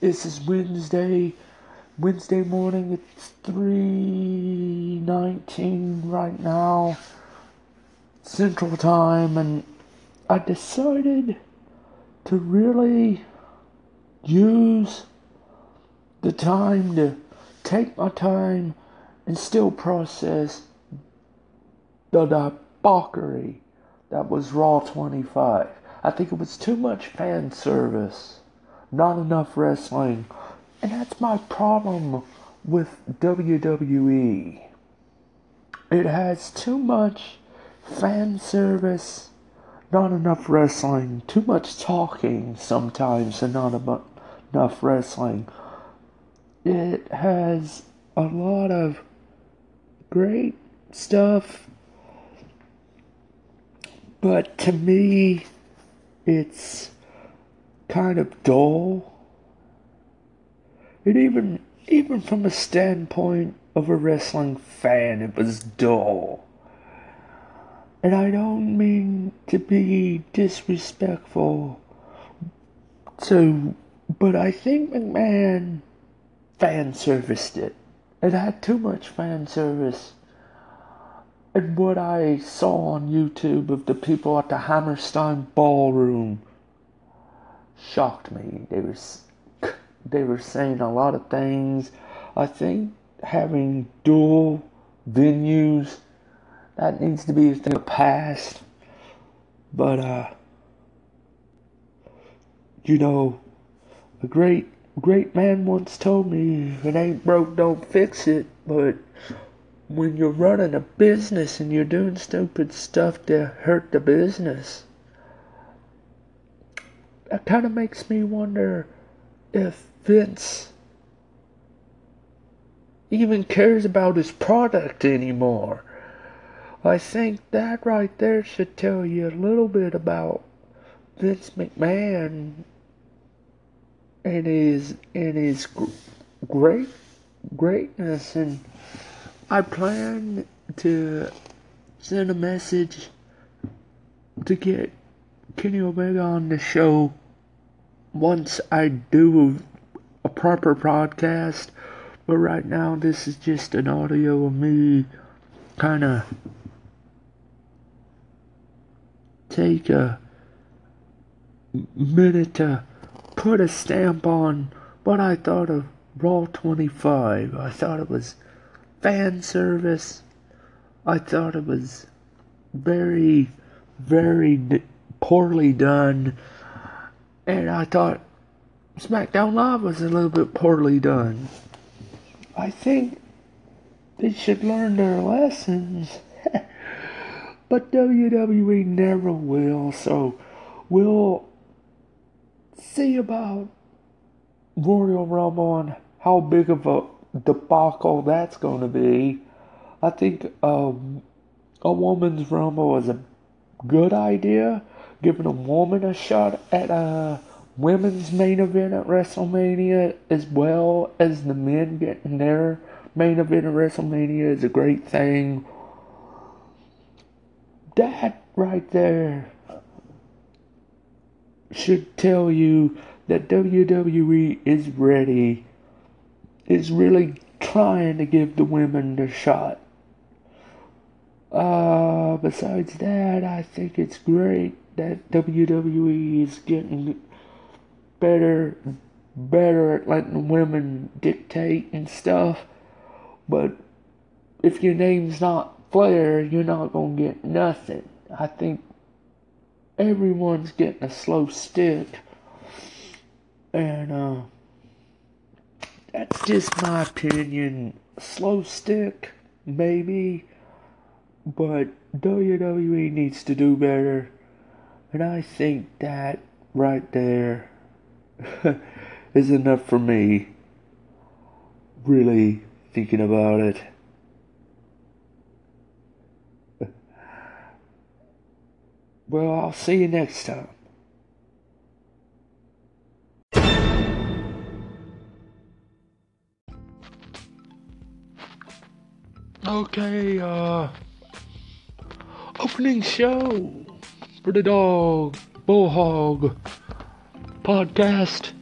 this is Wednesday. Wednesday morning. It's 3:19 right now, Central Time, and I decided to really use the time to take my time and still process the debauchery that was Raw 25. I think it was too much fan service, not enough wrestling, and that's my problem with WWE. It has too much fan service, not enough wrestling, too much talking sometimes, and not enough wrestling. It has a lot of great stuff, but to me, it's kind of dull. And even even from a standpoint of a wrestling fan, it was dull. And I don't mean to be disrespectful to, but I think McMahon fan serviced it. It had too much fan service. And what I saw on YouTube of the people at the Hammerstein Ballroom shocked me. They were they were saying a lot of things. I think having dual venues that needs to be a thing of past. But uh you know, a great great man once told me, "It ain't broke, don't fix it." But when you're running a business and you're doing stupid stuff to hurt the business, that kind of makes me wonder if Vince even cares about his product anymore. I think that right there should tell you a little bit about Vince McMahon and his and his great greatness and I plan to send a message to get Kenny Omega on the show once I do a proper podcast. But right now, this is just an audio of me kind of take a minute to put a stamp on what I thought of Raw 25. I thought it was fan service. I thought it was very, very poorly done. And I thought SmackDown Live was a little bit poorly done. I think they should learn their lessons. but WWE never will, so we'll see about Royal Rumble and how big of a debacle that's going to be. I think um, a woman's rumble is a good idea, giving a woman a shot at a women's main event at WrestleMania as well as the men getting their main event at WrestleMania is a great thing. That right there should tell you that WWE is ready is really trying to give the women the shot. Uh, besides that, I think it's great that WWE is getting better, better at letting women dictate and stuff. But if your name's not Flair, you're not gonna get nothing. I think everyone's getting a slow stick, and uh. That's just my opinion. Slow stick, maybe, but WWE needs to do better. And I think that right there is enough for me. Really thinking about it. Well, I'll see you next time. Okay, uh, opening show for the dog, bullhog podcast.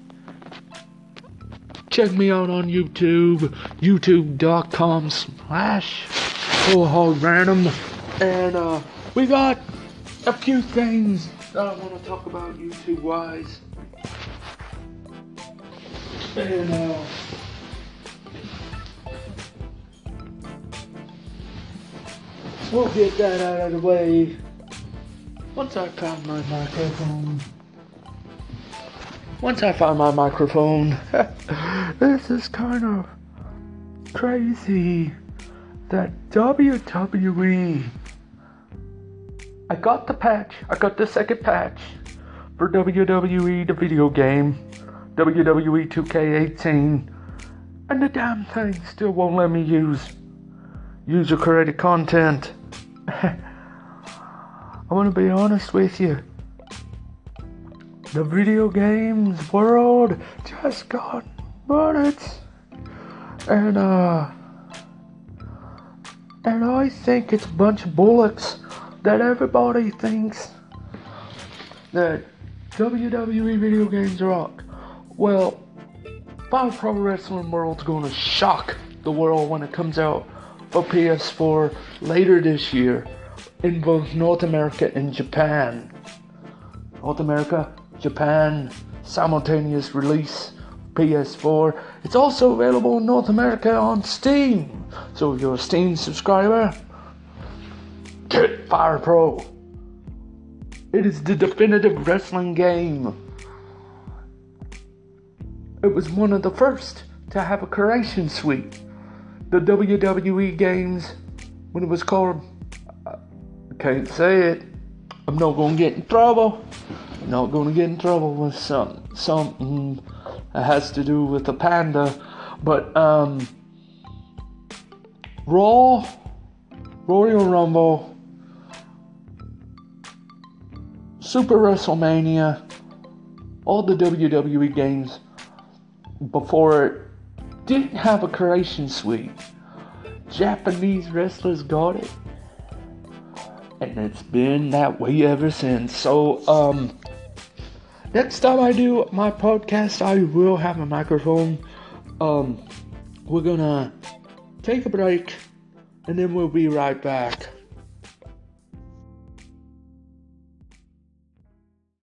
check me out on YouTube, youtube.com slash full random. And uh, we got a few things that I want to talk about YouTube wise. And uh, we'll get that out of the way once I find my microphone. Once I find my microphone, this is kind of crazy that WWE. I got the patch, I got the second patch for WWE, the video game, WWE 2K18, and the damn thing still won't let me use user created content. I want to be honest with you the video games world just got bullets. And, uh, and I think it's a bunch of bullets that everybody thinks that WWE video games rock. Well, Fire Pro Wrestling World's gonna shock the world when it comes out for PS4 later this year in both North America and Japan. North America, Japan, simultaneous release PS4. It's also available in North America on Steam. So if you're a Steam subscriber, get Fire Pro. It is the definitive wrestling game. It was one of the first to have a creation suite. The WWE games, when it was called, can't say it. I'm not gonna get in trouble I'm not gonna get in trouble with some something that has to do with the panda, but um, Raw, Royal Rumble, Super WrestleMania, all the WWE games before it didn't have a creation suite. Japanese wrestlers got it. And it's been that way ever since. So, um, next time I do my podcast, I will have a microphone. Um, we're gonna take a break and then we'll be right back.